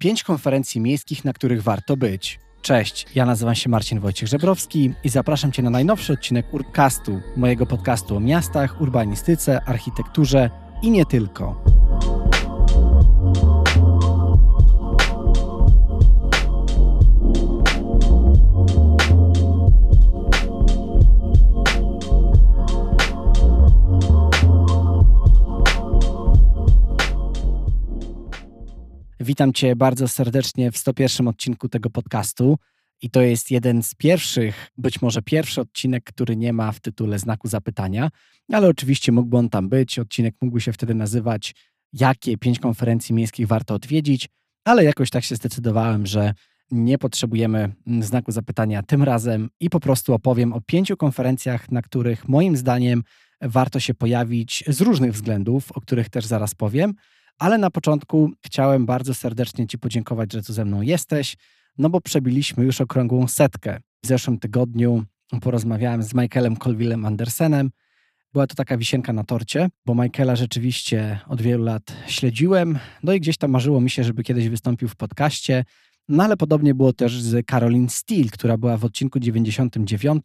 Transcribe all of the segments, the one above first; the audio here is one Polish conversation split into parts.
Pięć konferencji miejskich, na których warto być. Cześć, ja nazywam się Marcin Wojciech Żebrowski i zapraszam Cię na najnowszy odcinek Urbcastu, mojego podcastu o miastach, urbanistyce, architekturze i nie tylko. Witam Cię bardzo serdecznie w 101 odcinku tego podcastu. I to jest jeden z pierwszych, być może pierwszy odcinek, który nie ma w tytule znaku zapytania, ale oczywiście mógłby on tam być. Odcinek mógłby się wtedy nazywać Jakie pięć konferencji miejskich warto odwiedzić, ale jakoś tak się zdecydowałem, że nie potrzebujemy znaku zapytania tym razem i po prostu opowiem o pięciu konferencjach, na których moim zdaniem warto się pojawić z różnych względów, o których też zaraz powiem. Ale na początku chciałem bardzo serdecznie Ci podziękować, że tu ze mną jesteś, no bo przebiliśmy już okrągłą setkę. W zeszłym tygodniu porozmawiałem z Michaelem Colvillem Andersenem. Była to taka wisienka na torcie, bo Michaela rzeczywiście od wielu lat śledziłem, no i gdzieś tam marzyło mi się, żeby kiedyś wystąpił w podcaście. No ale podobnie było też z Caroline Steele, która była w odcinku 99.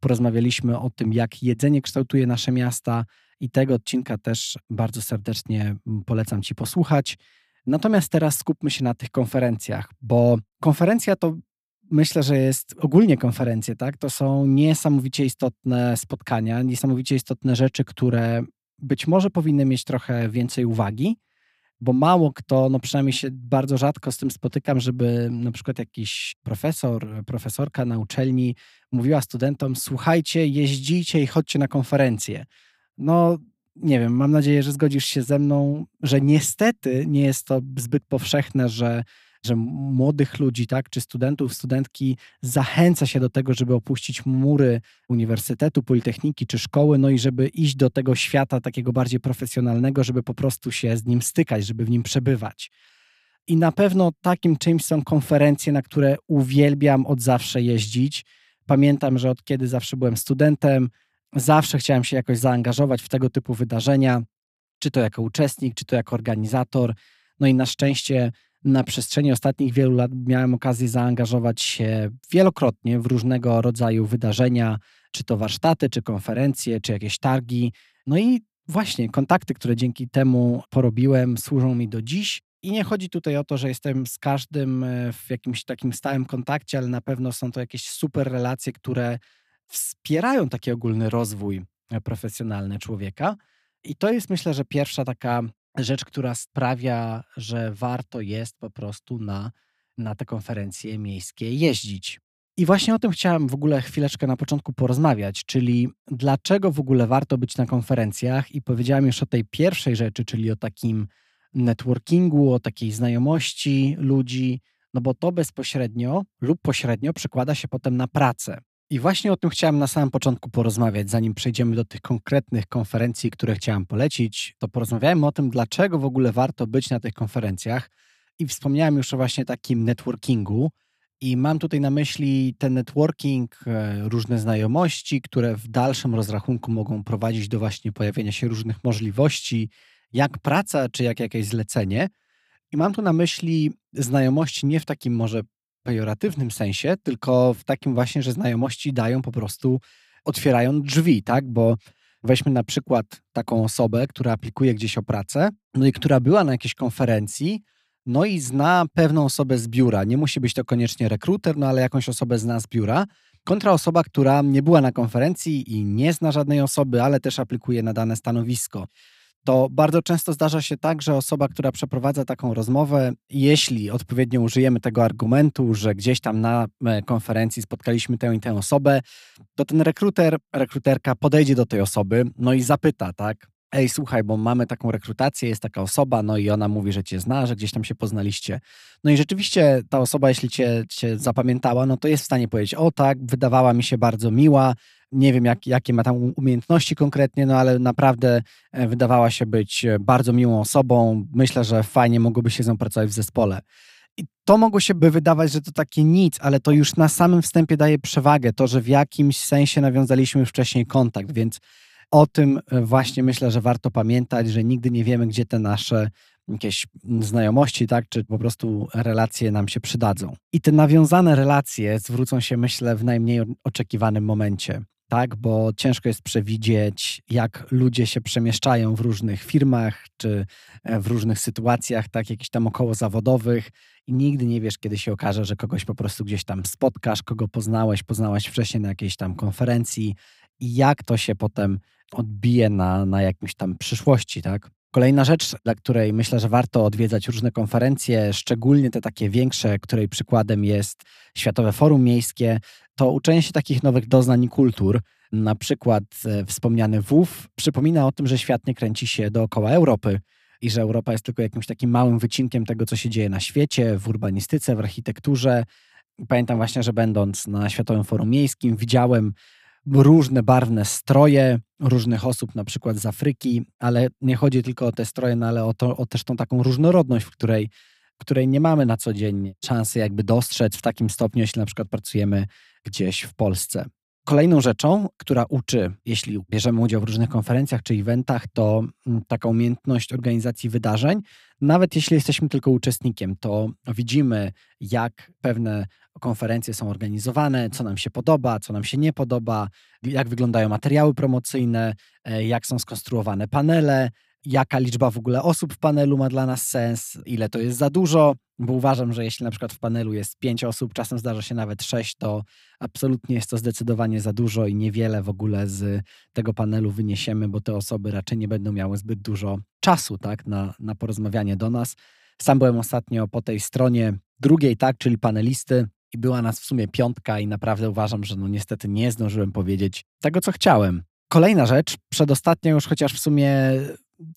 Porozmawialiśmy o tym, jak jedzenie kształtuje nasze miasta, i tego odcinka też bardzo serdecznie polecam Ci posłuchać. Natomiast teraz skupmy się na tych konferencjach, bo konferencja to myślę, że jest ogólnie konferencje, tak? To są niesamowicie istotne spotkania, niesamowicie istotne rzeczy, które być może powinny mieć trochę więcej uwagi, bo mało kto, no przynajmniej się bardzo rzadko z tym spotykam, żeby na przykład jakiś profesor, profesorka na uczelni mówiła studentom: słuchajcie, jeździcie i chodźcie na konferencje. No, nie wiem, mam nadzieję, że zgodzisz się ze mną, że niestety nie jest to zbyt powszechne, że, że młodych ludzi, tak, czy studentów, studentki zachęca się do tego, żeby opuścić mury uniwersytetu, politechniki czy szkoły, no i żeby iść do tego świata takiego bardziej profesjonalnego, żeby po prostu się z nim stykać, żeby w nim przebywać. I na pewno takim czymś są konferencje, na które uwielbiam od zawsze jeździć. Pamiętam, że od kiedy zawsze byłem studentem, Zawsze chciałem się jakoś zaangażować w tego typu wydarzenia, czy to jako uczestnik, czy to jako organizator. No i na szczęście na przestrzeni ostatnich wielu lat miałem okazję zaangażować się wielokrotnie w różnego rodzaju wydarzenia, czy to warsztaty, czy konferencje, czy jakieś targi. No i właśnie kontakty, które dzięki temu porobiłem, służą mi do dziś. I nie chodzi tutaj o to, że jestem z każdym e, w jakimś takim stałym kontakcie, ale na pewno są to jakieś super relacje, które wspierają taki ogólny rozwój e, profesjonalny człowieka. I to jest myślę, że pierwsza taka rzecz, która sprawia, że warto jest po prostu na, na te konferencje miejskie jeździć. I właśnie o tym chciałem w ogóle chwileczkę na początku porozmawiać, czyli dlaczego w ogóle warto być na konferencjach. I powiedziałem już o tej pierwszej rzeczy, czyli o takim networkingu, o takiej znajomości ludzi, no bo to bezpośrednio lub pośrednio przekłada się potem na pracę. I właśnie o tym chciałem na samym początku porozmawiać, zanim przejdziemy do tych konkretnych konferencji, które chciałem polecić, to porozmawiałem o tym, dlaczego w ogóle warto być na tych konferencjach. I wspomniałem już o właśnie takim networkingu. I mam tutaj na myśli ten networking, e, różne znajomości, które w dalszym rozrachunku mogą prowadzić do właśnie pojawienia się różnych możliwości, jak praca, czy jak jakieś zlecenie. I mam tu na myśli znajomości nie w takim może pejoratywnym sensie, tylko w takim właśnie, że znajomości dają po prostu, otwierają drzwi, tak? Bo weźmy na przykład taką osobę, która aplikuje gdzieś o pracę, no i która była na jakiejś konferencji, no i zna pewną osobę z biura. Nie musi być to koniecznie rekruter, no ale jakąś osobę zna z biura. Kontra osoba, która nie była na konferencji i nie zna żadnej osoby, ale też aplikuje na dane stanowisko to bardzo często zdarza się tak, że osoba, która przeprowadza taką rozmowę, jeśli odpowiednio użyjemy tego argumentu, że gdzieś tam na e, konferencji spotkaliśmy tę i tę osobę, to ten rekruter, rekruterka podejdzie do tej osoby, no i zapyta, tak? Ej, słuchaj, bo mamy taką rekrutację, jest taka osoba, no i ona mówi, że cię zna, że gdzieś tam się poznaliście. No i rzeczywiście ta osoba, jeśli cię, cię zapamiętała, no to jest w stanie powiedzieć, o tak, wydawała mi się bardzo miła, nie wiem, jak, jakie ma tam umiejętności konkretnie, no ale naprawdę e, wydawała się być e, bardzo miłą osobą. Myślę, że fajnie mogłoby się z nią pracować w zespole. I to mogło się by wydawać, że to takie nic, ale to już na samym wstępie daje przewagę, to, że w jakimś sensie nawiązaliśmy wcześniej kontakt, więc o tym właśnie myślę, że warto pamiętać, że nigdy nie wiemy, gdzie te nasze jakieś znajomości, tak, czy po prostu relacje nam się przydadzą. I te nawiązane relacje zwrócą się, myślę, w najmniej oczekiwanym momencie tak? Bo ciężko jest przewidzieć, jak ludzie się przemieszczają w różnych firmach czy e, w różnych sytuacjach, tak, jakichś tam około zawodowych i nigdy nie wiesz, kiedy się okaże, że kogoś po prostu gdzieś tam spotkasz, kogo poznałeś, poznałaś wcześniej na jakiejś tam konferencji i jak to się potem odbije na, na jakimś tam przyszłości, tak? Kolejna rzecz, dla której myślę, że warto odwiedzać różne konferencje, szczególnie te takie większe, której przykładem jest Światowe Forum Miejskie, to uczenie się takich nowych doznań i kultur. Na przykład e, wspomniany WUF przypomina o tym, że świat nie kręci się dookoła Europy i że Europa jest tylko jakimś takim małym wycinkiem tego, co się dzieje na świecie, w urbanistyce, w architekturze. Pamiętam właśnie, że będąc na Światowym Forum Miejskim, widziałem różne barwne stroje różnych osób, na przykład z Afryki, ale nie chodzi tylko o te stroje, no ale o, to, o też tą taką różnorodność, w której, której nie mamy na co dzień szansy jakby dostrzec w takim stopniu, jeśli na przykład pracujemy gdzieś w Polsce. Kolejną rzeczą, która uczy, jeśli bierzemy udział w różnych konferencjach czy eventach, to mm, taka umiejętność organizacji wydarzeń. Nawet jeśli jesteśmy tylko uczestnikiem, to widzimy, jak pewne konferencje są organizowane, co nam się podoba, co nam się nie podoba, jak wyglądają materiały promocyjne, e, jak są skonstruowane panele, jaka liczba w ogóle osób w panelu ma dla nas sens, ile to jest za dużo, bo uważam, że jeśli na przykład w panelu jest pięć osób, czasem zdarza się nawet sześć, to absolutnie jest to zdecydowanie za dużo i niewiele w ogóle z tego panelu wyniesiemy, bo te osoby raczej nie będą miały zbyt dużo czasu tak, na, na porozmawianie do nas. Sam byłem ostatnio po tej stronie drugiej, tak, czyli panelisty, i była nas w sumie piątka, i naprawdę uważam, że no niestety nie zdążyłem powiedzieć tego, co chciałem. Kolejna rzecz, przedostatnia już, chociaż w sumie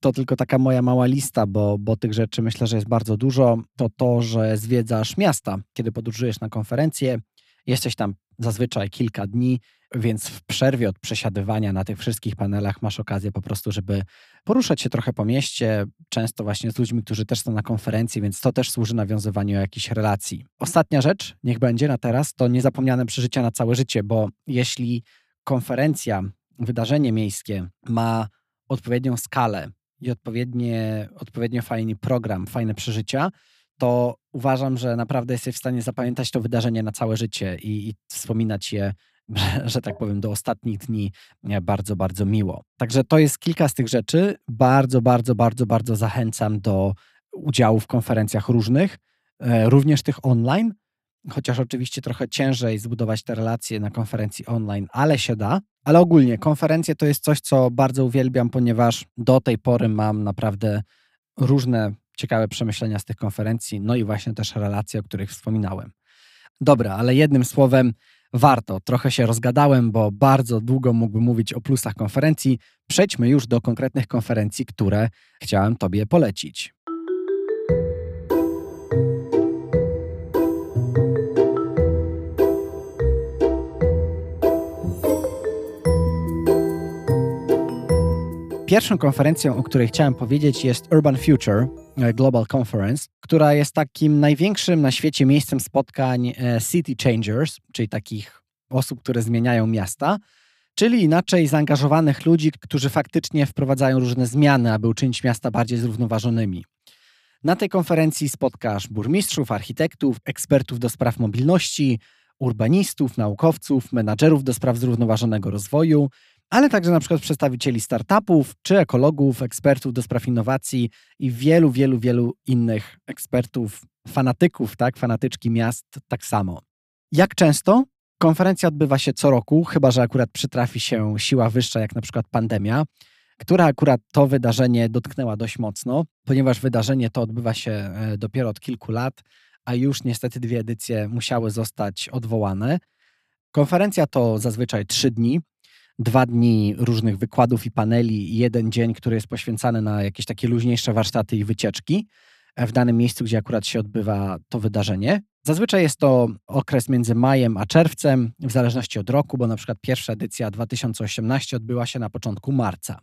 to tylko taka moja mała lista, bo, bo tych rzeczy myślę, że jest bardzo dużo, to to, że zwiedzasz miasta, kiedy podróżujesz na konferencję. Jesteś tam zazwyczaj kilka dni, więc w przerwie od przesiadywania na tych wszystkich panelach masz okazję po prostu, żeby poruszać się trochę po mieście, często właśnie z ludźmi, którzy też są na konferencji, więc to też służy nawiązywaniu jakichś relacji. Ostatnia rzecz, niech będzie na teraz, to niezapomniane przeżycia na całe życie, bo jeśli konferencja, wydarzenie miejskie ma odpowiednią skalę i odpowiednie, odpowiednio fajny program, fajne przeżycia, to uważam, że naprawdę jesteś w stanie zapamiętać to wydarzenie na całe życie i, i wspominać je, że, że, tak powiem, do ostatnich dni bardzo, bardzo miło. Także to jest kilka z tych rzeczy. Bardzo, bardzo, bardzo, bardzo zachęcam do udziału w konferencjach różnych, e, również tych online, chociaż oczywiście trochę ciężej zbudować te relacje na konferencji online, ale się da. Ale ogólnie konferencje to jest coś, co bardzo uwielbiam, ponieważ do tej pory mam naprawdę różne ciekawe przemyślenia z tych konferencji, no i właśnie też relacje, o których wspominałem. Dobra, ale jednym słowem, warto. Trochę się rozgadałem, bo bardzo długo mógłbym mówić o plusach konferencji. Przejdźmy już do konkretnych konferencji, które chciałem Tobie polecić. Pierwszą konferencją, o której chciałem powiedzieć, jest Urban Future e, Global Conference, która jest takim największym na świecie miejscem spotkań e, City Changers, czyli takich osób, które zmieniają miasta, czyli inaczej zaangażowanych ludzi, którzy faktycznie wprowadzają różne zmiany, aby uczynić miasta bardziej zrównoważonymi. Na tej konferencji spotkasz burmistrzów, architektów, ekspertów do spraw mobilności, urbanistów, naukowców, menadżerów do spraw zrównoważonego rozwoju, ale także na przykład przedstawicieli startupów, czy ekologów, ekspertów do spraw innowacji i wielu, wielu, wielu innych ekspertów, fanatyków, tak, fanatyczki miast tak samo. Jak często? Konferencja odbywa się co roku, chyba że akurat przytrafi się siła wyższa, jak na przykład pandemia, która akurat to wydarzenie dotknęła dość mocno, ponieważ wydarzenie to odbywa się e, dopiero od kilku lat, a już niestety dwie edycje musiały zostać odwołane. Konferencja to zazwyczaj trzy dni, dwa dni różnych wykładów i paneli jeden dzień, który jest poświęcany na jakieś takie luźniejsze warsztaty i wycieczki w danym miejscu, gdzie akurat się odbywa to wydarzenie. Zazwyczaj jest to okres między majem a czerwcem, w zależności od roku, bo na przykład pierwsza edycja 2018 odbyła się na początku marca.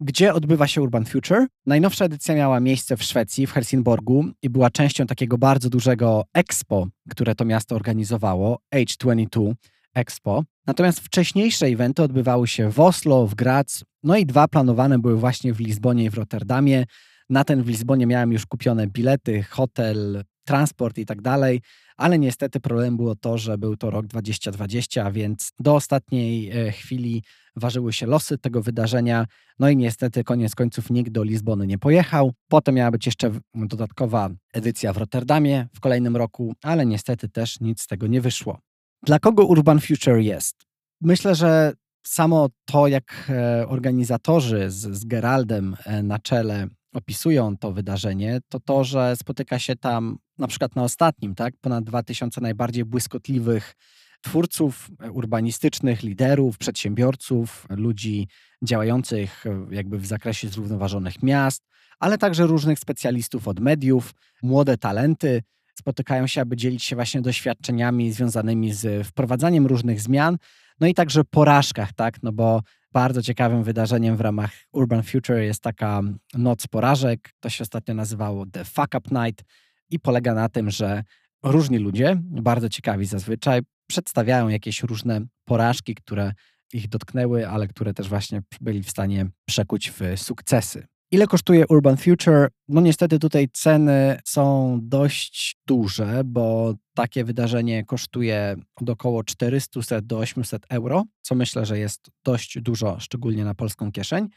Gdzie odbywa się Urban Future? Najnowsza edycja miała miejsce w Szwecji, w Helsingborgu i była częścią takiego bardzo dużego expo, które to miasto organizowało, H22, Expo. Natomiast wcześniejsze eventy odbywały się w Oslo, w Graz, no i dwa planowane były właśnie w Lizbonie i w Rotterdamie. Na ten w Lizbonie miałem już kupione bilety, hotel, transport i tak dalej, ale niestety problem było to, że był to rok 2020, a więc do ostatniej e, chwili ważyły się losy tego wydarzenia. No i niestety koniec końców nikt do Lizbony nie pojechał. Potem miała być jeszcze dodatkowa edycja w Rotterdamie w kolejnym roku, ale niestety też nic z tego nie wyszło. Dla kogo Urban Future jest? Myślę, że samo to, jak e, organizatorzy z, z Geraldem e, na czele opisują to wydarzenie, to to, że spotyka się tam na przykład na ostatnim, tak, ponad 2000 najbardziej błyskotliwych twórców urbanistycznych, liderów, przedsiębiorców, ludzi działających e, jakby w zakresie zrównoważonych miast, ale także różnych specjalistów od mediów, młode talenty spotykają się, aby dzielić się właśnie doświadczeniami związanymi z wprowadzaniem różnych zmian, no i także porażkach, tak, no bo bardzo ciekawym wydarzeniem w ramach Urban Future jest taka noc porażek. To się ostatnio nazywało The Fuck Up Night i polega na tym, że różni ludzie, bardzo ciekawi zazwyczaj, przedstawiają jakieś różne porażki, które ich dotknęły, ale które też właśnie byli w stanie przekuć w sukcesy. Ile kosztuje Urban Future? No niestety tutaj ceny są dość duże, bo takie wydarzenie kosztuje od około 400 do 800 euro, co myślę, że jest dość dużo, szczególnie na polską kieszeń.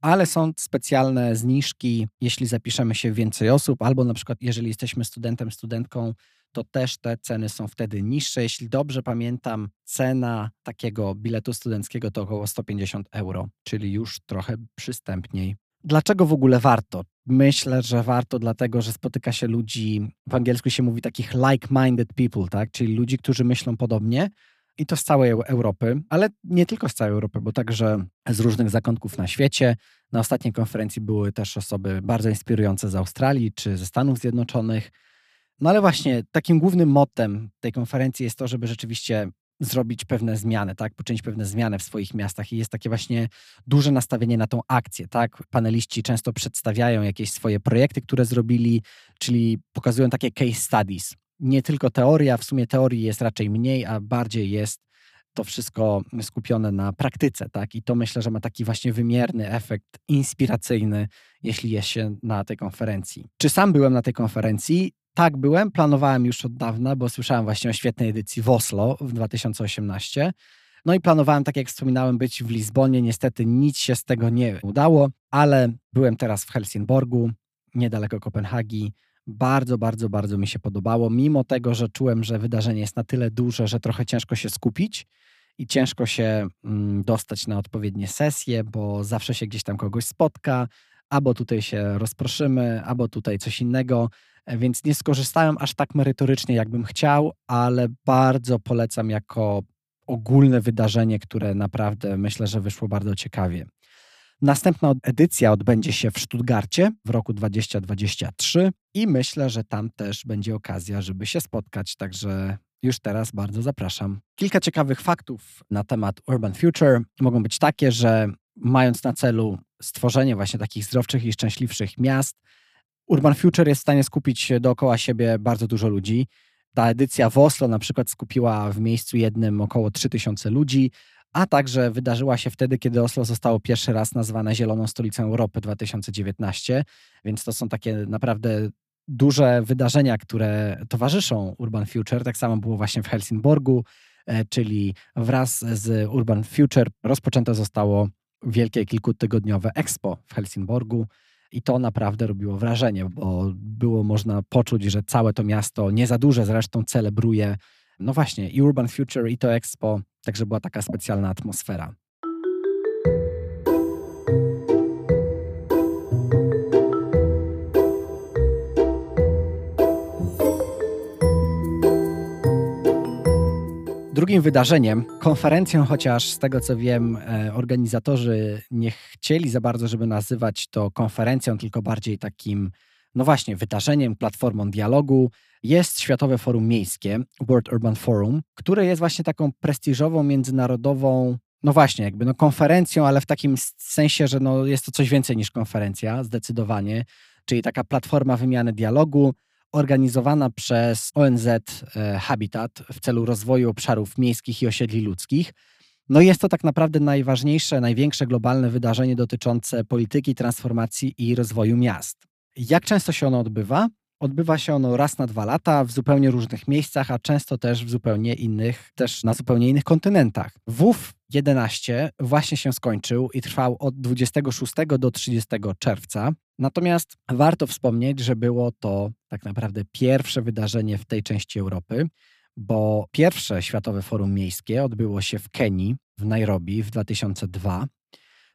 Ale są specjalne zniżki, jeśli zapiszemy się więcej osób, albo na przykład jeżeli jesteśmy studentem, studentką, to też te ceny są wtedy niższe. Jeśli dobrze pamiętam, cena takiego biletu studenckiego to około 150 euro, czyli już trochę przystępniej. Dlaczego w ogóle warto? Myślę, że warto dlatego, że spotyka się ludzi, w angielsku się mówi takich like-minded people, tak? czyli ludzi, którzy myślą podobnie i to z całej Europy, ale nie tylko z całej Europy, bo także z różnych zakątków na świecie. Na ostatniej konferencji były też osoby bardzo inspirujące z Australii czy ze Stanów Zjednoczonych. No ale właśnie takim głównym motem tej konferencji jest to, żeby rzeczywiście zrobić pewne zmiany, tak? Poczynić pewne zmiany w swoich miastach i jest takie właśnie duże nastawienie na tą akcję, tak? Paneliści często przedstawiają jakieś swoje projekty, które zrobili, czyli pokazują takie case studies. Nie tylko teoria, w sumie teorii jest raczej mniej, a bardziej jest to wszystko skupione na praktyce, tak? I to myślę, że ma taki właśnie wymierny efekt inspiracyjny, jeśli jest się na tej konferencji. Czy sam byłem na tej konferencji? Tak, byłem, planowałem już od dawna, bo słyszałem właśnie o świetnej edycji w Oslo w 2018. No i planowałem, tak jak wspominałem, być w Lizbonie. Niestety nic się z tego nie udało, ale byłem teraz w Helsingborgu, niedaleko Kopenhagi. Bardzo, bardzo, bardzo mi się podobało, mimo tego, że czułem, że wydarzenie jest na tyle duże, że trochę ciężko się skupić i ciężko się mm, dostać na odpowiednie sesje, bo zawsze się gdzieś tam kogoś spotka, albo tutaj się rozproszymy, albo tutaj coś innego. E, więc nie skorzystałem aż tak merytorycznie, jakbym chciał, ale bardzo polecam jako ogólne wydarzenie, które naprawdę myślę, że wyszło bardzo ciekawie. Następna edycja odbędzie się w Stuttgarcie w roku 2023 i myślę, że tam też będzie okazja, żeby się spotkać, także już teraz bardzo zapraszam. Kilka ciekawych faktów na temat Urban Future mogą być takie, że mając na celu stworzenie właśnie takich zdrowszych i szczęśliwszych miast, Urban Future jest w stanie skupić dookoła siebie bardzo dużo ludzi. Ta edycja w Oslo na przykład skupiła w miejscu jednym około 3000 ludzi, a także wydarzyła się wtedy, kiedy Oslo zostało pierwszy raz nazwane Zieloną Stolicą Europy 2019, więc to są takie naprawdę duże wydarzenia, które towarzyszą Urban Future. Tak samo było właśnie w Helsingborgu, e, czyli wraz z Urban Future rozpoczęte zostało wielkie kilkutygodniowe Expo w Helsingborgu. I to naprawdę robiło wrażenie, bo było można poczuć, że całe to miasto, nie za duże zresztą, celebruje, no właśnie, i Urban Future, i to Expo, także była taka specjalna atmosfera. Drugim wydarzeniem, konferencją, chociaż z tego co wiem, e, organizatorzy nie chcieli za bardzo, żeby nazywać to konferencją, tylko bardziej takim, no właśnie, wydarzeniem, platformą dialogu, jest Światowe Forum Miejskie, World Urban Forum, które jest właśnie taką prestiżową, międzynarodową, no właśnie, jakby no konferencją, ale w takim sensie, że no jest to coś więcej niż konferencja, zdecydowanie, czyli taka platforma wymiany dialogu, organizowana przez ONZ e, Habitat w celu rozwoju obszarów miejskich i osiedli ludzkich. No jest to tak naprawdę najważniejsze, największe globalne wydarzenie dotyczące polityki, transformacji i rozwoju miast. Jak często się ono odbywa? Odbywa się ono raz na dwa lata w zupełnie różnych miejscach, a często też w zupełnie innych, też na zupełnie innych kontynentach. WUF 11 właśnie się skończył i trwał od 26 do 30 czerwca. Natomiast warto wspomnieć, że było to tak naprawdę pierwsze wydarzenie w tej części Europy, bo pierwsze Światowe Forum Miejskie odbyło się w Kenii, w Nairobi w 2002.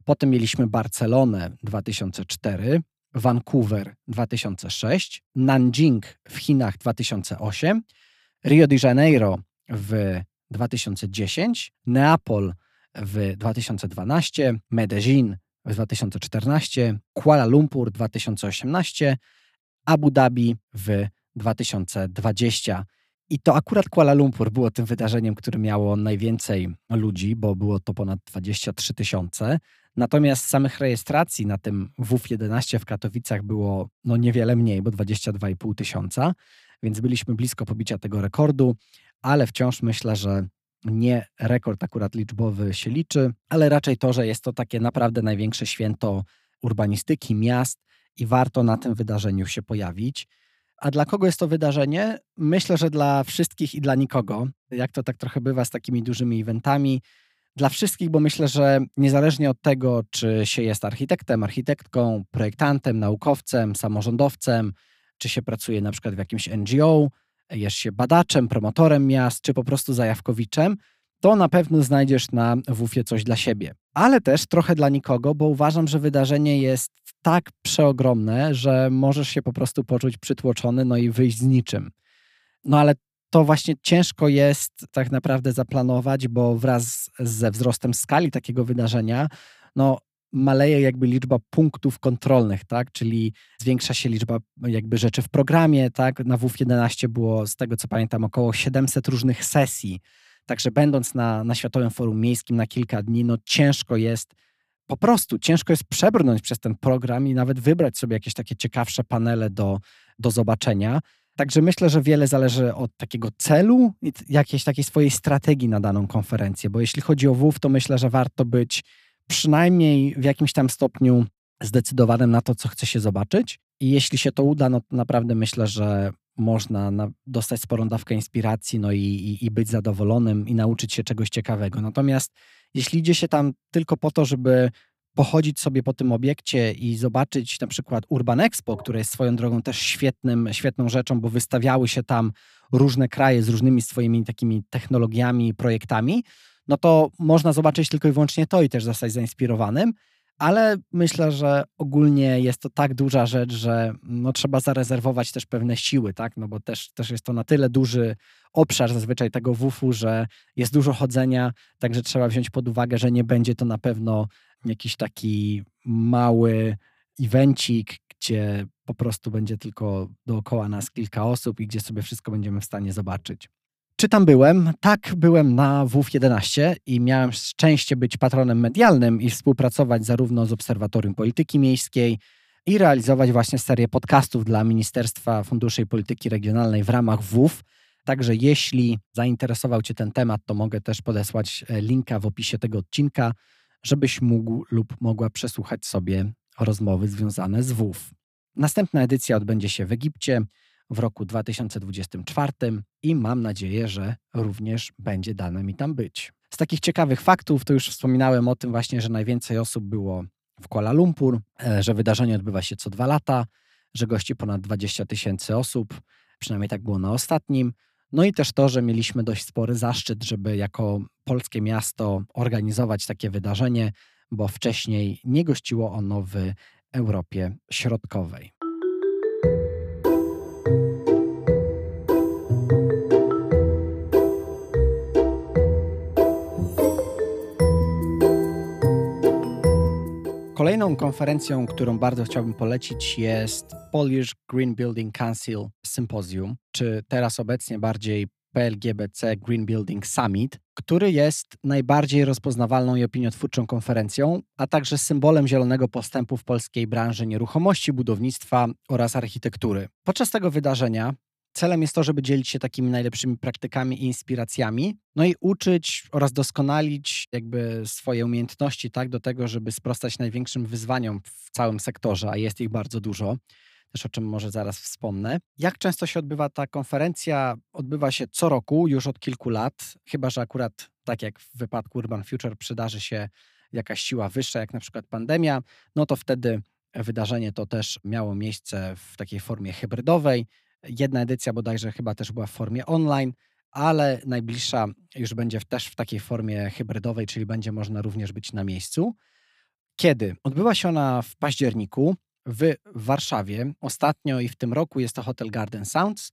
Potem mieliśmy Barcelonę 2004, Vancouver 2006, Nanjing w Chinach 2008, Rio de Janeiro w 2010, Neapol w 2012, Medellin w 2014, Kuala Lumpur 2018, Abu Dhabi w 2020. I to akurat Kuala Lumpur było tym wydarzeniem, które miało najwięcej ludzi, bo było to ponad 23 tysiące. Natomiast samych rejestracji na tym WUF11 w Katowicach było no niewiele mniej, bo 22,5 tysiąca, więc byliśmy blisko pobicia tego rekordu, ale wciąż myślę, że nie rekord akurat liczbowy się liczy, ale raczej to, że jest to takie naprawdę największe święto urbanistyki, miast i warto na tym wydarzeniu się pojawić. A dla kogo jest to wydarzenie? Myślę, że dla wszystkich i dla nikogo. Jak to tak trochę bywa z takimi dużymi eventami. Dla wszystkich, bo myślę, że niezależnie od tego, czy się jest architektem, architektką, projektantem, naukowcem, samorządowcem, czy się pracuje na przykład w jakimś NGO, jest się badaczem, promotorem miast, czy po prostu zajawkowiczem, to na pewno znajdziesz na WUFie coś dla siebie. Ale też trochę dla nikogo, bo uważam, że wydarzenie jest tak przeogromne, że możesz się po prostu poczuć przytłoczony, no i wyjść z niczym. No ale to właśnie ciężko jest tak naprawdę zaplanować, bo wraz ze wzrostem skali takiego wydarzenia, no maleje jakby liczba punktów kontrolnych, tak? Czyli zwiększa się liczba jakby rzeczy w programie, tak? Na WF11 było, z tego co pamiętam, około 700 różnych sesji. Także będąc na, na Światowym Forum Miejskim na kilka dni, no ciężko jest, po prostu ciężko jest przebrnąć przez ten program i nawet wybrać sobie jakieś takie ciekawsze panele do, do zobaczenia. Także myślę, że wiele zależy od takiego celu i jakiejś takiej swojej strategii na daną konferencję, bo jeśli chodzi o WUF, to myślę, że warto być przynajmniej w jakimś tam stopniu zdecydowanym na to, co chce się zobaczyć. I jeśli się to uda, no to naprawdę myślę, że można na, dostać sporą dawkę inspiracji no i, i, i, być zadowolonym i nauczyć się czegoś ciekawego. Natomiast jeśli idzie się tam tylko po to, żeby pochodzić sobie po tym obiekcie i zobaczyć na przykład Urban Expo, które jest swoją drogą też świetnym, świetną rzeczą, bo wystawiały się tam różne kraje z różnymi swoimi takimi technologiami, projektami, no to można zobaczyć tylko i wyłącznie to i też zostać zainspirowanym. Ale myślę, że ogólnie jest to tak duża rzecz, że no, trzeba zarezerwować też pewne siły, tak? No bo też, też jest to na tyle duży obszar zazwyczaj tego WUF-u, że jest dużo chodzenia, także trzeba wziąć pod uwagę, że nie będzie to na pewno jakiś taki mały evencik, gdzie po prostu będzie tylko dookoła nas kilka osób i gdzie sobie wszystko będziemy w stanie zobaczyć. Czy tam byłem? Tak, byłem na WF11 i miałem szczęście być patronem medialnym i współpracować zarówno z Obserwatorium Polityki Miejskiej i realizować właśnie serię podcastów dla Ministerstwa Funduszy i Polityki Regionalnej w ramach WUF. Także jeśli zainteresował Cię ten temat, to mogę też podesłać e, linka w opisie tego odcinka, żebyś mógł lub mogła przesłuchać sobie rozmowy związane z WUF. Następna edycja odbędzie się w Egipcie w roku 2024 i mam nadzieję, że również będzie dane mi tam być. Z takich ciekawych faktów to już wspominałem o tym właśnie, że najwięcej osób było w Kuala Lumpur, e, że wydarzenie odbywa się co dwa lata, że gości ponad 20 tysięcy osób, przynajmniej tak było na ostatnim. No i też to, że mieliśmy dość spory zaszczyt, żeby jako polskie miasto organizować takie wydarzenie, bo wcześniej nie gościło ono w Europie Środkowej. Kolejną konferencją, którą bardzo chciałbym polecić, jest Polish Green Building Council Symposium, czy teraz obecnie bardziej PLGBC Green Building Summit, który jest najbardziej rozpoznawalną i opiniotwórczą konferencją, a także symbolem zielonego postępu w polskiej branży nieruchomości, budownictwa oraz architektury. Podczas tego wydarzenia Celem jest to, żeby dzielić się takimi najlepszymi praktykami i inspiracjami, no i uczyć oraz doskonalić jakby swoje umiejętności tak do tego, żeby sprostać największym wyzwaniom w całym sektorze, a jest ich bardzo dużo. Też o czym może zaraz wspomnę. Jak często się odbywa ta konferencja? Odbywa się co roku, już od kilku lat, chyba że akurat tak jak w wypadku Urban Future przydarzy się jakaś siła wyższa, jak na przykład pandemia, no to wtedy wydarzenie to też miało miejsce w takiej formie hybrydowej. Jedna edycja bodajże chyba też była w formie online, ale najbliższa już będzie też w takiej formie hybrydowej, czyli będzie można również być na miejscu. Kiedy? Odbywa się ona w październiku w Warszawie. Ostatnio i w tym roku jest to Hotel Garden Sounds.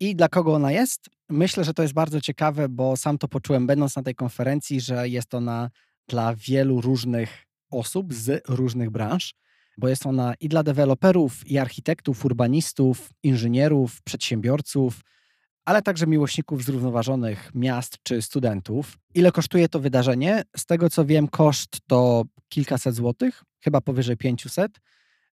I dla kogo ona jest? Myślę, że to jest bardzo ciekawe, bo sam to poczułem, będąc na tej konferencji, że jest ona dla wielu różnych osób z różnych branż bo jest ona i dla deweloperów, i architektów, urbanistów, inżynierów, przedsiębiorców, ale także miłośników zrównoważonych miast czy studentów. Ile kosztuje to wydarzenie? Z tego co wiem, koszt to kilkaset złotych, chyba powyżej 500.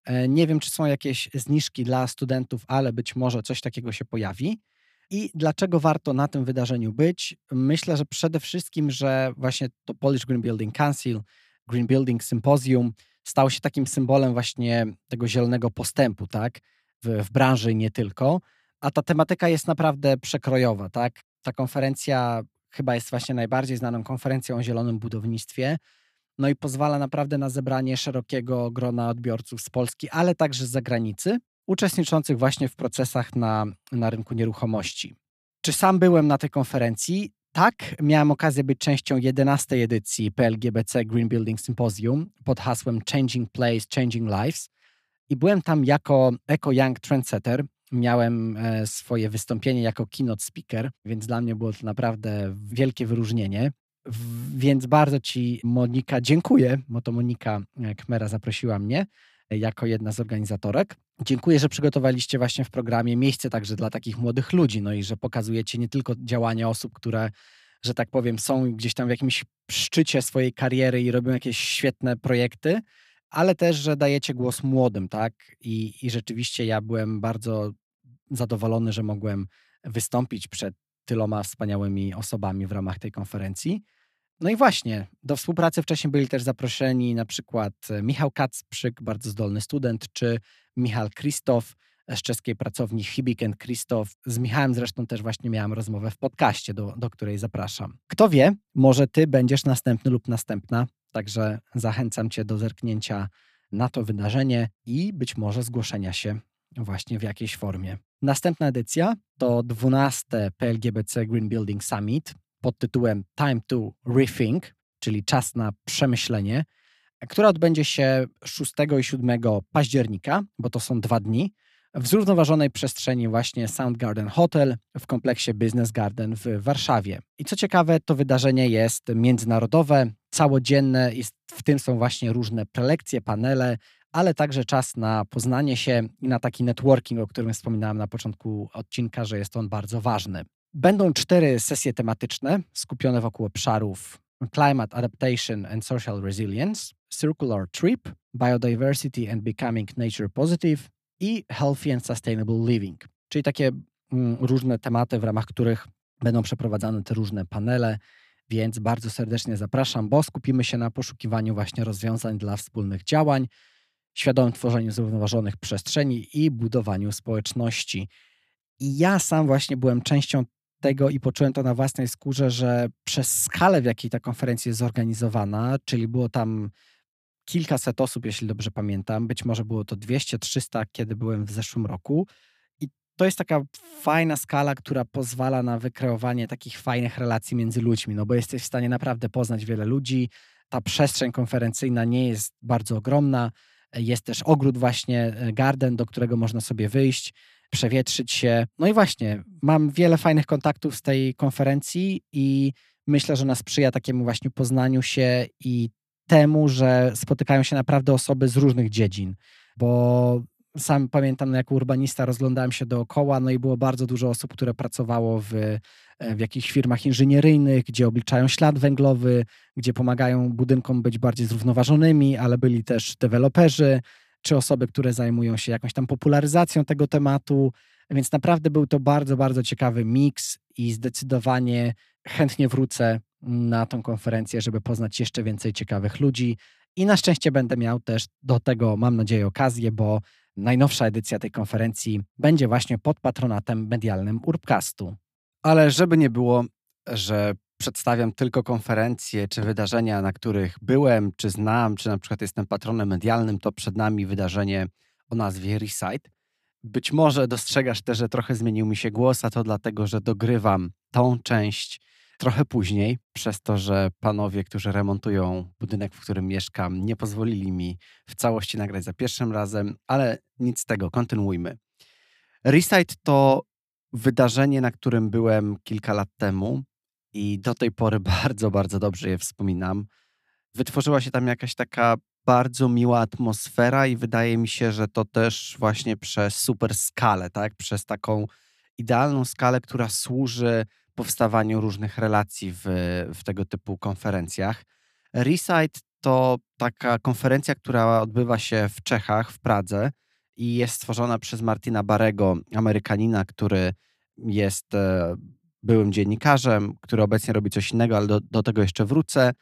E, nie wiem, czy są jakieś zniżki dla studentów, ale być może coś takiego się pojawi. I dlaczego warto na tym wydarzeniu być? Myślę, że przede wszystkim, że właśnie to Polish Green Building Council, Green Building Symposium stał się takim symbolem właśnie tego zielonego postępu, tak? W, w branży i nie tylko. A ta tematyka jest naprawdę przekrojowa, tak? Ta konferencja chyba jest właśnie najbardziej znaną konferencją o zielonym budownictwie. No i pozwala naprawdę na zebranie szerokiego grona odbiorców z Polski, ale także z zagranicy, uczestniczących właśnie w procesach na, na rynku nieruchomości. Czy sam byłem na tej konferencji? Tak, miałem okazję być częścią 11 edycji PLGBC Green Building Symposium pod hasłem Changing Place, Changing Lives i byłem tam jako Eco Young Trendsetter. Miałem e, swoje wystąpienie jako keynote speaker, więc dla mnie było to naprawdę wielkie wyróżnienie. Więc bardzo Ci, Monika, dziękuję, bo to Monika e, Kmera zaprosiła mnie jako jedna z organizatorek. Dziękuję, że przygotowaliście właśnie w programie miejsce także dla takich młodych ludzi, no i że pokazujecie nie tylko działania osób, które, że tak powiem, są gdzieś tam w jakimś szczycie swojej kariery i robią jakieś świetne projekty, ale też, że dajecie głos młodym, tak? I, i rzeczywiście ja byłem bardzo zadowolony, że mogłem wystąpić przed tyloma wspaniałymi osobami w ramach tej konferencji. No i właśnie, do współpracy wcześniej byli też zaproszeni na przykład e, Michał Kacprzyk, bardzo zdolny student, czy Michał Kristof z czeskiej pracowni Hibik Kristof. Z Michałem zresztą też właśnie miałem rozmowę w podcaście, do, do której zapraszam. Kto wie, może ty będziesz następny lub następna, także zachęcam cię do zerknięcia na to wydarzenie i być może zgłoszenia się właśnie w jakiejś formie. Następna edycja to 12 PLGBC Green Building Summit pod tytułem Time to Rethink, czyli czas na przemyślenie, która odbędzie się 6 i 7 października, bo to są dwa dni, w zrównoważonej przestrzeni właśnie Sound Garden Hotel w kompleksie Business Garden w Warszawie. I co ciekawe, to wydarzenie jest międzynarodowe, całodzienne i w tym są właśnie różne prelekcje, panele, ale także czas na poznanie się i na taki networking, o którym wspominałem na początku odcinka, że jest on bardzo ważny. Będą cztery sesje tematyczne skupione wokół obszarów Climate Adaptation and Social Resilience, Circular Trip, Biodiversity and Becoming Nature Positive i Healthy and Sustainable Living. Czyli takie mm, różne tematy, w ramach których będą przeprowadzane te różne panele, więc bardzo serdecznie zapraszam, bo skupimy się na poszukiwaniu właśnie rozwiązań dla wspólnych działań, świadomym tworzeniu zrównoważonych przestrzeni i budowaniu społeczności. I ja sam właśnie byłem częścią tego i poczułem to na własnej skórze, że przez skalę, w jakiej ta konferencja jest zorganizowana, czyli było tam kilkaset osób, jeśli dobrze pamiętam, być może było to 200-300, kiedy byłem w zeszłym roku. I to jest taka fajna skala, która pozwala na wykreowanie takich fajnych relacji między ludźmi, no bo jesteś w stanie naprawdę poznać wiele ludzi. Ta przestrzeń konferencyjna nie jest bardzo ogromna. Jest też ogród właśnie, e, garden, do którego można sobie wyjść przewietrzyć się. No i właśnie, mam wiele fajnych kontaktów z tej konferencji i myślę, że ona sprzyja takiemu właśnie poznaniu się i temu, że spotykają się naprawdę osoby z różnych dziedzin, bo sam pamiętam, no, jako urbanista rozglądałem się dookoła, no i było bardzo dużo osób, które pracowało w, w jakichś firmach inżynieryjnych, gdzie obliczają ślad węglowy, gdzie pomagają budynkom być bardziej zrównoważonymi, ale byli też deweloperzy, czy osoby, które zajmują się jakąś tam popularyzacją tego tematu. Więc naprawdę był to bardzo, bardzo ciekawy miks i zdecydowanie chętnie wrócę na tą konferencję, żeby poznać jeszcze więcej ciekawych ludzi. I na szczęście będę miał też do tego, mam nadzieję, okazję, bo najnowsza edycja tej konferencji będzie właśnie pod patronatem medialnym Urbcastu. Ale żeby nie było, że przedstawiam tylko konferencje czy wydarzenia, na których byłem, czy znam, czy na przykład jestem patronem medialnym, to przed nami wydarzenie o nazwie Recite. Być może dostrzegasz też, że trochę zmienił mi się głos, a to dlatego, że dogrywam tą część trochę później, przez to, że panowie, którzy remontują budynek, w którym mieszkam, nie pozwolili mi w całości nagrać za pierwszym razem, ale nic z tego, kontynuujmy. Recite to wydarzenie, na którym byłem kilka lat temu i do tej pory bardzo, bardzo dobrze je wspominam. Wytworzyła się tam jakaś taka bardzo miła atmosfera i wydaje mi się, że to też właśnie przez super skalę, tak? Przez taką idealną skalę, która służy powstawaniu różnych relacji w, w tego typu konferencjach. Resite to taka konferencja, która odbywa się w Czechach, w Pradze i jest stworzona przez Martina Barego, Amerykanina, który jest e, byłym dziennikarzem, który obecnie robi coś innego, ale do, do tego jeszcze wrócę.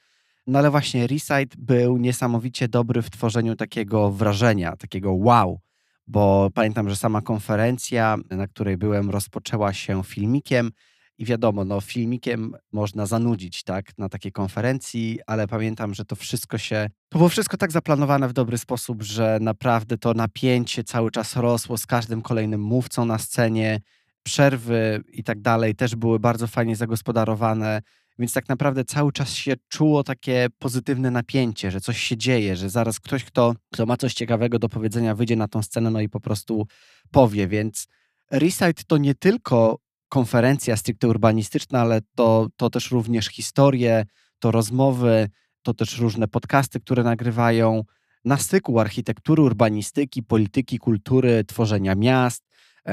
No ale właśnie Resite był niesamowicie dobry w tworzeniu takiego wrażenia, takiego wow, bo pamiętam, że sama konferencja, na której byłem, rozpoczęła się filmikiem i wiadomo, no filmikiem można zanudzić, tak, na takiej konferencji, ale pamiętam, że to wszystko się, to było wszystko tak zaplanowane w dobry sposób, że naprawdę to napięcie cały czas rosło z każdym kolejnym mówcą na scenie, przerwy i tak dalej też były bardzo fajnie zagospodarowane, więc tak naprawdę cały czas się czuło takie pozytywne napięcie, że coś się dzieje, że zaraz ktoś, kto, kto ma coś ciekawego do powiedzenia, wyjdzie na tą scenę no i po prostu powie, więc Resite to nie tylko konferencja stricte urbanistyczna, ale to, to też również historie, to rozmowy, to też różne podcasty, które nagrywają. Na styku architektury, urbanistyki, polityki, kultury, tworzenia miast,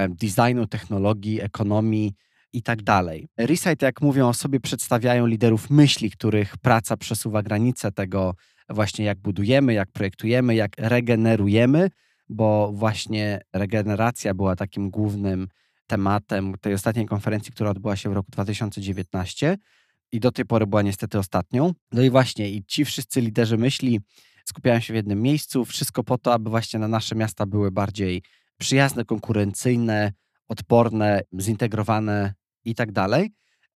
designu, technologii, ekonomii i tak dalej. Resite, jak mówią o sobie, przedstawiają liderów myśli, których praca przesuwa granice tego właśnie jak budujemy, jak projektujemy, jak regenerujemy, bo właśnie regeneracja była takim głównym tematem tej ostatniej konferencji, która odbyła się w roku 2019 i do tej pory była niestety ostatnią. No i właśnie, i ci wszyscy liderzy myśli skupiają się w jednym miejscu, wszystko po to, aby właśnie na nasze miasta były bardziej przyjazne, konkurencyjne, odporne, zintegrowane i tak dalej,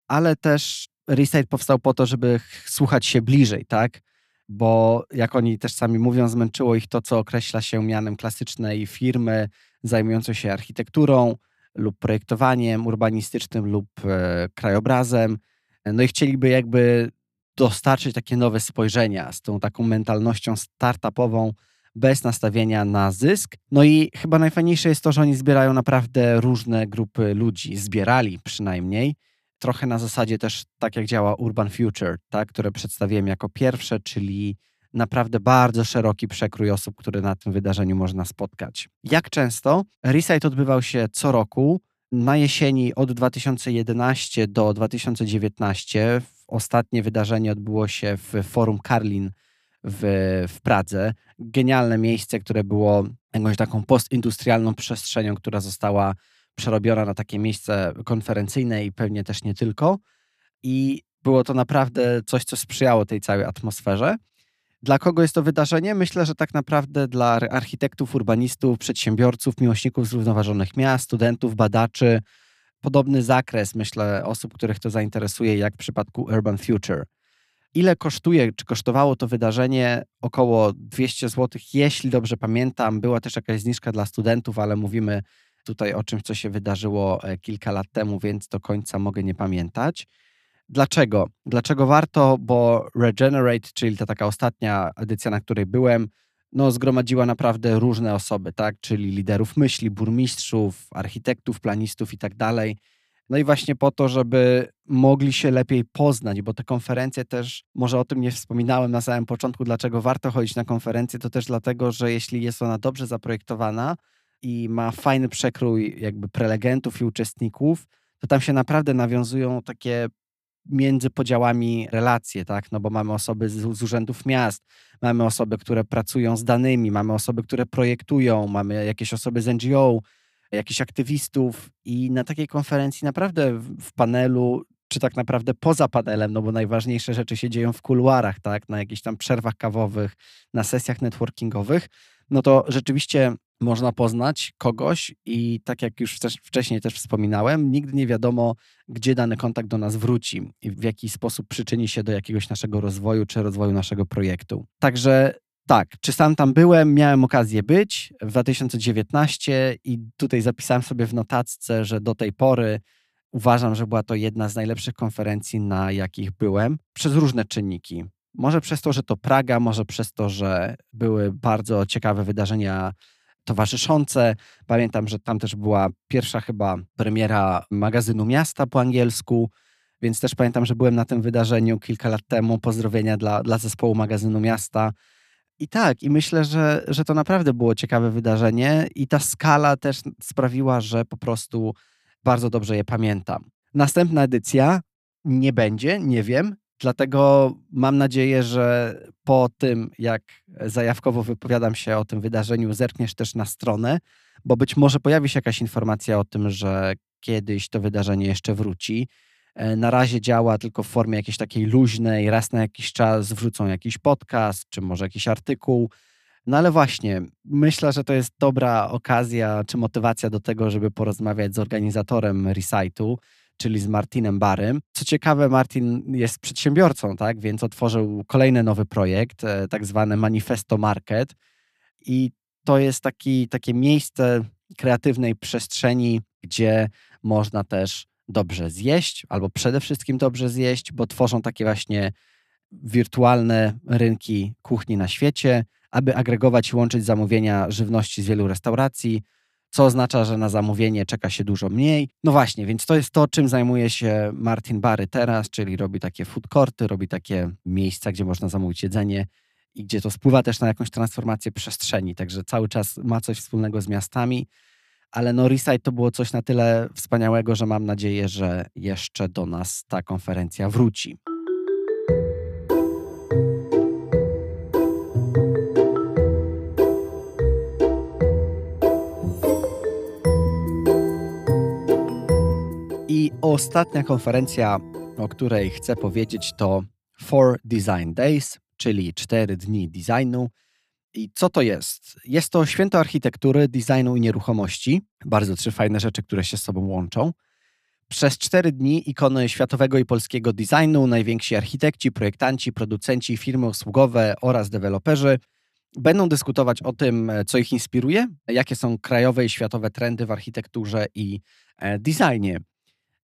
ale też Resite powstał po to, żeby słuchać się bliżej, tak? Bo jak oni też sami mówią, zmęczyło ich to, co określa się mianem klasycznej firmy zajmującej się architekturą, lub projektowaniem urbanistycznym lub e, krajobrazem. No i chcieliby jakby dostarczyć takie nowe spojrzenia z tą taką mentalnością startupową, bez nastawienia na zysk. No i chyba najfajniejsze jest to, że oni zbierają naprawdę różne grupy ludzi, zbierali przynajmniej. Trochę na zasadzie też tak jak działa Urban Future, tak, które przedstawiłem jako pierwsze, czyli naprawdę bardzo szeroki przekrój osób, które na tym wydarzeniu można spotkać. Jak często? Resite odbywał się co roku. Na jesieni od 2011 do 2019 ostatnie wydarzenie odbyło się w Forum Karlin w, w Pradze. Genialne miejsce, które było jakąś taką postindustrialną przestrzenią, która została przerobiona na takie miejsce konferencyjne i pewnie też nie tylko. I było to naprawdę coś, co sprzyjało tej całej atmosferze. Dla kogo jest to wydarzenie? Myślę, że tak naprawdę dla architektów, urbanistów, przedsiębiorców, miłośników zrównoważonych miast, studentów, badaczy. Podobny zakres, myślę, osób, których to zainteresuje, jak w przypadku Urban Future. Ile kosztuje, czy kosztowało to wydarzenie? Około 200 zł, jeśli dobrze pamiętam. Była też jakaś zniżka dla studentów, ale mówimy tutaj o czymś, co się wydarzyło e, kilka lat temu, więc do końca mogę nie pamiętać. Dlaczego? Dlaczego warto? Bo Regenerate, czyli ta taka ostatnia edycja, na której byłem, no, zgromadziła naprawdę różne osoby, tak? Czyli liderów myśli, burmistrzów, architektów, planistów i tak dalej. No i właśnie po to, żeby mogli się lepiej poznać, bo te konferencje też, może o tym nie wspominałem na samym początku, dlaczego warto chodzić na konferencje, to też dlatego, że jeśli jest ona dobrze zaprojektowana i ma fajny przekrój jakby prelegentów i uczestników, to tam się naprawdę nawiązują takie między podziałami relacje, tak? No bo mamy osoby z, z, urzędów miast, mamy osoby, które pracują z danymi, mamy osoby, które projektują, mamy jakieś osoby z NGO, jakichś aktywistów i na takiej konferencji naprawdę w panelu, czy tak naprawdę poza panelem, no bo najważniejsze rzeczy się dzieją w kuluarach, tak? Na jakichś tam przerwach kawowych, na sesjach networkingowych, no to rzeczywiście można poznać kogoś i tak jak już wcześniej też wspominałem, nigdy nie wiadomo, gdzie dany kontakt do nas wróci i w jaki sposób przyczyni się do jakiegoś naszego rozwoju czy rozwoju naszego projektu. Także tak, czy sam tam byłem, miałem okazję być w 2019 i tutaj zapisałem sobie w notatce, że do tej pory uważam, że była to jedna z najlepszych konferencji, na jakich byłem, przez różne czynniki. Może przez to, że to Praga, może przez to, że były bardzo ciekawe wydarzenia towarzyszące. Pamiętam, że tam też była pierwsza chyba premiera magazynu Miasta po angielsku, więc też pamiętam, że byłem na tym wydarzeniu kilka lat temu. Pozdrowienia dla, dla zespołu magazynu Miasta. I tak, i myślę, że, że to naprawdę było ciekawe wydarzenie, i ta skala też sprawiła, że po prostu bardzo dobrze je pamiętam. Następna edycja nie będzie, nie wiem. Dlatego mam nadzieję, że po tym, jak zajawkowo wypowiadam się o tym wydarzeniu, zerkniesz też na stronę, bo być może pojawi się jakaś informacja o tym, że kiedyś to wydarzenie jeszcze wróci. E, na razie działa tylko w formie jakiejś takiej luźnej, raz na jakiś czas wrzucą jakiś podcast, czy może jakiś artykuł. No ale właśnie, myślę, że to jest dobra okazja czy motywacja do tego, żeby porozmawiać z organizatorem Recite'u, czyli z Martinem Barym. Co ciekawe, Martin jest przedsiębiorcą, tak? więc otworzył kolejny nowy projekt, e, tak zwany Manifesto Market. I to jest taki, takie miejsce kreatywnej przestrzeni, gdzie można też dobrze zjeść, albo przede wszystkim dobrze zjeść, bo tworzą takie właśnie wirtualne rynki kuchni na świecie, aby agregować i łączyć zamówienia żywności z wielu restauracji, co oznacza, że na zamówienie czeka się dużo mniej. No właśnie, więc to jest to, czym zajmuje się Martin Bary teraz, czyli robi takie food courty, robi takie miejsca, gdzie można zamówić jedzenie i gdzie to wpływa też na jakąś transformację przestrzeni, także cały czas ma coś wspólnego z miastami, ale no Reside to było coś na tyle wspaniałego, że mam nadzieję, że jeszcze do nas ta konferencja wróci. Ostatnia konferencja, o której chcę powiedzieć, to Four Design Days, czyli cztery dni designu. I co to jest? Jest to święto architektury, designu i nieruchomości. Bardzo trzy fajne rzeczy, które się z sobą łączą. Przez cztery dni ikony światowego i polskiego designu, najwięksi architekci, projektanci, producenci, firmy usługowe oraz deweloperzy będą dyskutować o tym, co ich inspiruje, jakie są krajowe i światowe trendy w architekturze i e, designie.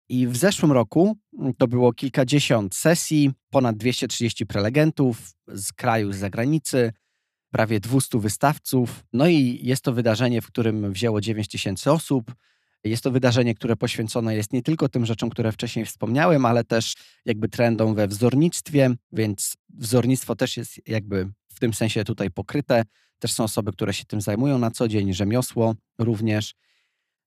I w zeszłym roku mm, to było kilkadziesiąt sesji, ponad 230 prelegentów z kraju, z zagranicy, prawie 200 wystawców. No i jest to wydarzenie, w którym wzięło 9 tysięcy osób. Jest to wydarzenie, które poświęcone jest nie tylko tym rzeczom, które wcześniej wspomniałem, ale też jakby trendom we wzornictwie, więc wzornictwo też jest jakby w tym sensie tutaj pokryte. Też są osoby, które się tym zajmują na co dzień, rzemiosło również.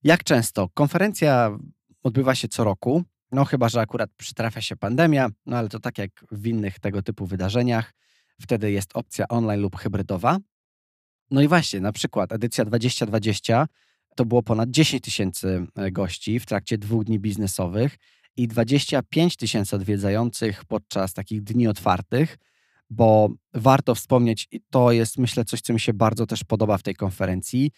Jak często? Konferencja odbywa się co roku. No chyba, że akurat przytrafia się pandemia, no ale to tak jak w innych tego typu wydarzeniach, wtedy jest opcja online lub hybrydowa. No i właśnie, na przykład edycja 2020 to było ponad 10 tysięcy e, gości w trakcie dwóch dni biznesowych i 25 tysięcy odwiedzających podczas takich dni otwartych, bo warto wspomnieć, i to jest myślę coś, co mi się bardzo też podoba w tej konferencji,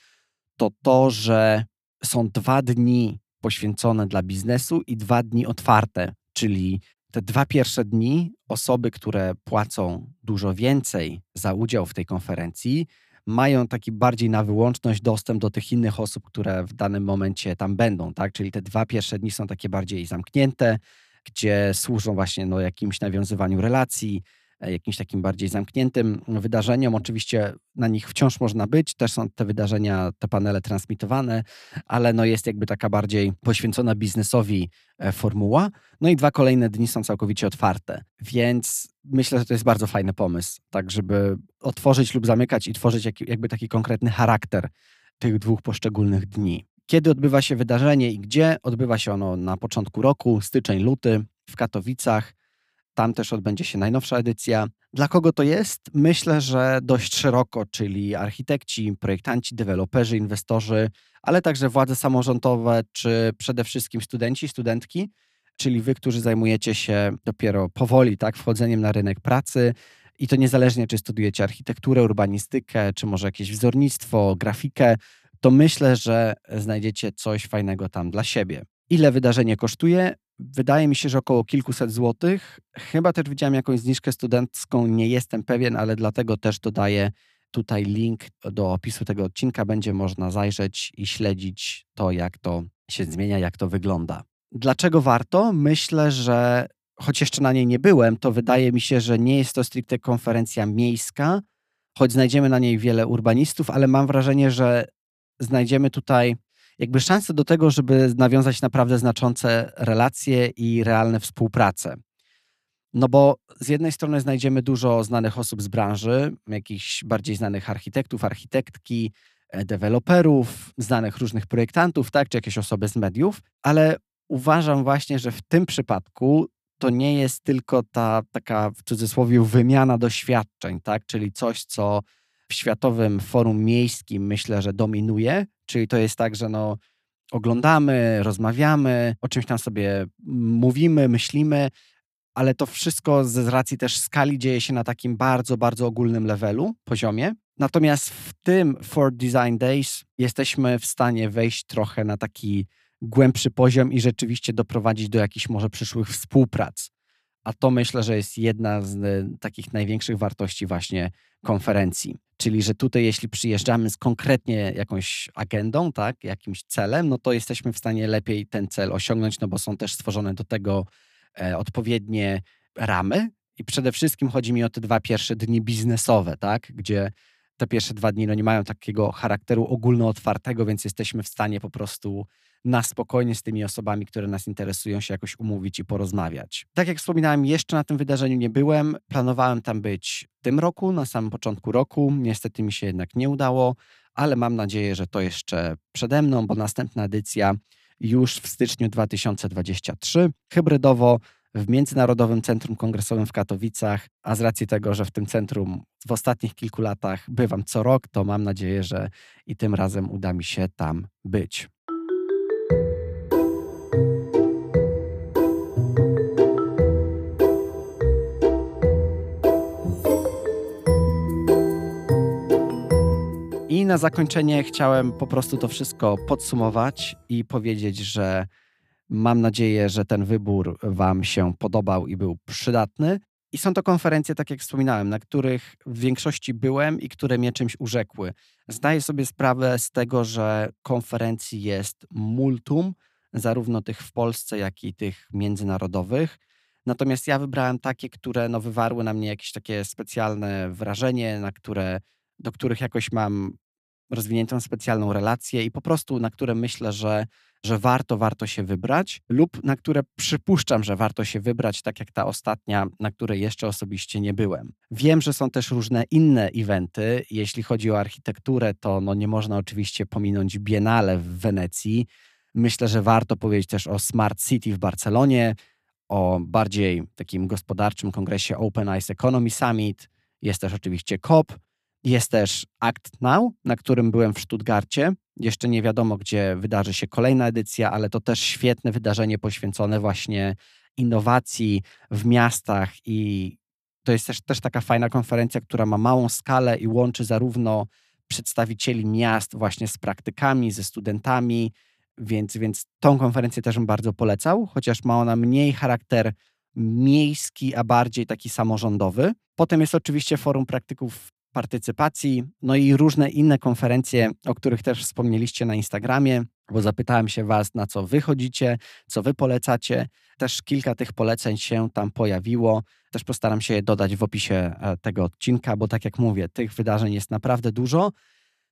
to to, że są dwa dni poświęcone dla biznesu i dwa dni otwarte, czyli te dwa pierwsze dni osoby, które płacą dużo więcej za udział w tej konferencji, mają taki bardziej na wyłączność dostęp do tych innych osób, które w danym momencie tam będą, tak? Czyli te dwa pierwsze dni są takie bardziej zamknięte, gdzie służą właśnie no, jakimś nawiązywaniu relacji, jakimś takim bardziej zamkniętym wydarzeniom. Oczywiście na nich wciąż można być, też są te wydarzenia, te panele transmitowane, ale no jest jakby taka bardziej poświęcona biznesowi e, formuła. No i dwa kolejne dni są całkowicie otwarte, więc myślę, że to jest bardzo fajny pomysł, tak żeby otworzyć lub zamykać i tworzyć jakby taki konkretny charakter tych dwóch poszczególnych dni. Kiedy odbywa się wydarzenie i gdzie? Odbywa się ono na początku roku, styczeń, luty w Katowicach. Tam też odbędzie się najnowsza edycja. Dla kogo to jest? Myślę, że dość szeroko, czyli architekci, projektanci, deweloperzy, inwestorzy, ale także władze samorządowe, czy przede wszystkim studenci, studentki, czyli wy, którzy zajmujecie się dopiero powoli tak, wchodzeniem na rynek pracy. I to niezależnie, czy studujecie architekturę, urbanistykę, czy może jakieś wzornictwo, grafikę, to myślę, że znajdziecie coś fajnego tam dla siebie. Ile wydarzenie kosztuje? Wydaje mi się, że około kilkuset złotych. Chyba też widziałem jakąś zniżkę studencką, nie jestem pewien, ale dlatego też dodaję tutaj link do opisu tego odcinka. Będzie można zajrzeć i śledzić to, jak to się zmienia, jak to wygląda. Dlaczego warto? Myślę, że choć jeszcze na niej nie byłem, to wydaje mi się, że nie jest to stricte konferencja miejska, choć znajdziemy na niej wiele urbanistów, ale mam wrażenie, że znajdziemy tutaj jakby szansę do tego, żeby nawiązać naprawdę znaczące relacje i realne współpracę. No bo z jednej strony znajdziemy dużo znanych osób z branży, jakichś bardziej znanych architektów, architektki, e, deweloperów, znanych różnych projektantów, tak, czy jakieś osoby z mediów, ale uważam właśnie, że w tym przypadku to nie jest tylko ta taka w cudzysłowie wymiana doświadczeń, tak, czyli coś, co w Światowym Forum Miejskim myślę, że dominuje, czyli to jest tak, że no, oglądamy, rozmawiamy, o czymś tam sobie mówimy, myślimy, ale to wszystko z racji też skali dzieje się na takim bardzo, bardzo ogólnym levelu, poziomie. Natomiast w tym For Design Days jesteśmy w stanie wejść trochę na taki głębszy poziom i rzeczywiście doprowadzić do jakichś może przyszłych współprac. A to myślę, że jest jedna z e, takich największych wartości właśnie konferencji. Czyli, że tutaj, jeśli przyjeżdżamy z konkretnie jakąś agendą, tak, jakimś celem, no to jesteśmy w stanie lepiej ten cel osiągnąć, no bo są też stworzone do tego e, odpowiednie ramy. I przede wszystkim chodzi mi o te dwa pierwsze dni biznesowe, tak, gdzie te pierwsze dwa dni no nie mają takiego charakteru ogólnootwartego, więc jesteśmy w stanie po prostu na spokojnie z tymi osobami, które nas interesują, się jakoś umówić i porozmawiać. Tak jak wspominałem, jeszcze na tym wydarzeniu nie byłem. Planowałem tam być w tym roku, na samym początku roku. Niestety mi się jednak nie udało, ale mam nadzieję, że to jeszcze przede mną, bo następna edycja już w styczniu 2023 hybrydowo w Międzynarodowym Centrum Kongresowym w Katowicach, a z racji tego, że w tym centrum w ostatnich kilku latach bywam co rok, to mam nadzieję, że i tym razem uda mi się tam być. Na zakończenie chciałem po prostu to wszystko podsumować i powiedzieć, że mam nadzieję, że ten wybór Wam się podobał i był przydatny. I są to konferencje, tak jak wspominałem, na których w większości byłem i które mnie czymś urzekły. Zdaję sobie sprawę z tego, że konferencji jest multum, zarówno tych w Polsce, jak i tych międzynarodowych. Natomiast ja wybrałem takie, które no, wywarły na mnie jakieś takie specjalne wrażenie, na które, do których jakoś mam rozwiniętą specjalną relację i po prostu na które myślę, że, że warto, warto się wybrać lub na które przypuszczam, że warto się wybrać, tak jak ta ostatnia, na której jeszcze osobiście nie byłem. Wiem, że są też różne inne eventy. Jeśli chodzi o architekturę, to no nie można oczywiście pominąć Biennale w Wenecji. Myślę, że warto powiedzieć też o Smart City w Barcelonie, o bardziej takim gospodarczym kongresie Open Eyes Economy Summit. Jest też oczywiście COP, jest też Act Now, na którym byłem w Stuttgarcie. Jeszcze nie wiadomo, gdzie wydarzy się kolejna edycja, ale to też świetne wydarzenie poświęcone właśnie innowacji w miastach i to jest też, też taka fajna konferencja, która ma małą skalę i łączy zarówno przedstawicieli miast właśnie z praktykami, ze studentami, więc, więc tą konferencję też bym bardzo polecał, chociaż ma ona mniej charakter miejski, a bardziej taki samorządowy. Potem jest oczywiście Forum Praktyków partycypacji, no i różne inne konferencje, o których też wspomnieliście na Instagramie, bo zapytałem się Was, na co wy chodzicie, co wy polecacie. Też kilka tych poleceń się tam pojawiło. Też postaram się je dodać w opisie e, tego odcinka, bo tak jak mówię, tych wydarzeń jest naprawdę dużo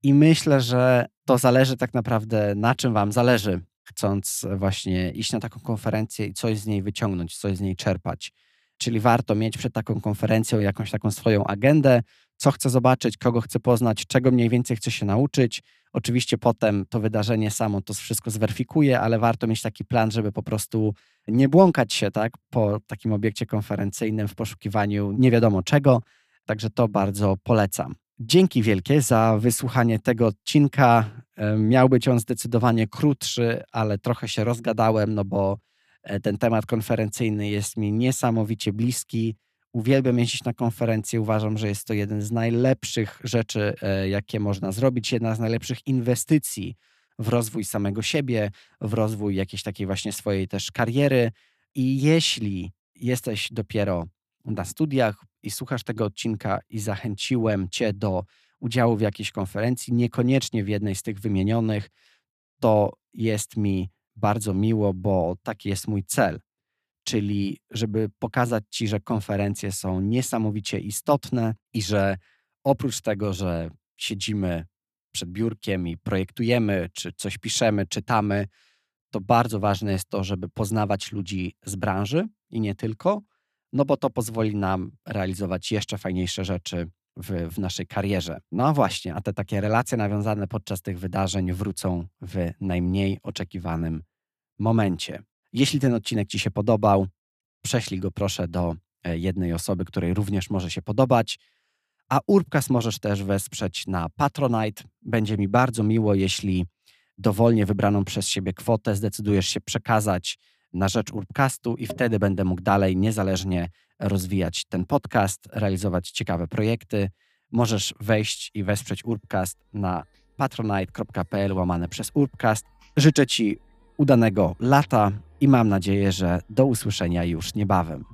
i myślę, że to zależy tak naprawdę na czym Wam zależy, chcąc właśnie iść na taką konferencję i coś z niej wyciągnąć, coś z niej czerpać. Czyli warto mieć przed taką konferencją jakąś taką swoją agendę, co chcę zobaczyć, kogo chcę poznać, czego mniej więcej chcę się nauczyć. Oczywiście potem to wydarzenie samo to wszystko zweryfikuje, ale warto mieć taki plan, żeby po prostu nie błąkać się tak, po takim obiekcie konferencyjnym w poszukiwaniu nie wiadomo czego. Także to bardzo polecam. Dzięki wielkie za wysłuchanie tego odcinka. E, miał być on zdecydowanie krótszy, ale trochę się rozgadałem, no bo e, ten temat konferencyjny jest mi niesamowicie bliski. Uwielbiam jeździć na konferencje. Uważam, że jest to jeden z najlepszych rzeczy, e, jakie można zrobić, jedna z najlepszych inwestycji w rozwój samego siebie, w rozwój jakiejś takiej właśnie swojej też kariery. I jeśli jesteś dopiero na studiach i słuchasz tego odcinka i zachęciłem Cię do udziału w jakiejś konferencji, niekoniecznie w jednej z tych wymienionych, to jest mi bardzo miło, bo taki jest mój cel. Czyli, żeby pokazać Ci, że konferencje są niesamowicie istotne i że oprócz tego, że siedzimy przed biurkiem i projektujemy, czy coś piszemy, czytamy, to bardzo ważne jest to, żeby poznawać ludzi z branży i nie tylko, no bo to pozwoli nam realizować jeszcze fajniejsze rzeczy w, w naszej karierze. No a właśnie, a te takie relacje nawiązane podczas tych wydarzeń wrócą w najmniej oczekiwanym momencie. Jeśli ten odcinek Ci się podobał, prześlij go proszę do e, jednej osoby, której również może się podobać. A Urbcast możesz też wesprzeć na Patronite. Będzie mi bardzo miło, jeśli dowolnie wybraną przez siebie kwotę zdecydujesz się przekazać na rzecz Urbcastu i wtedy będę mógł dalej niezależnie rozwijać ten podcast, realizować ciekawe projekty. Możesz wejść i wesprzeć Urbcast na patronite.pl łamane przez Urbcast. Życzę Ci udanego lata i mam nadzieję, że do usłyszenia już niebawem.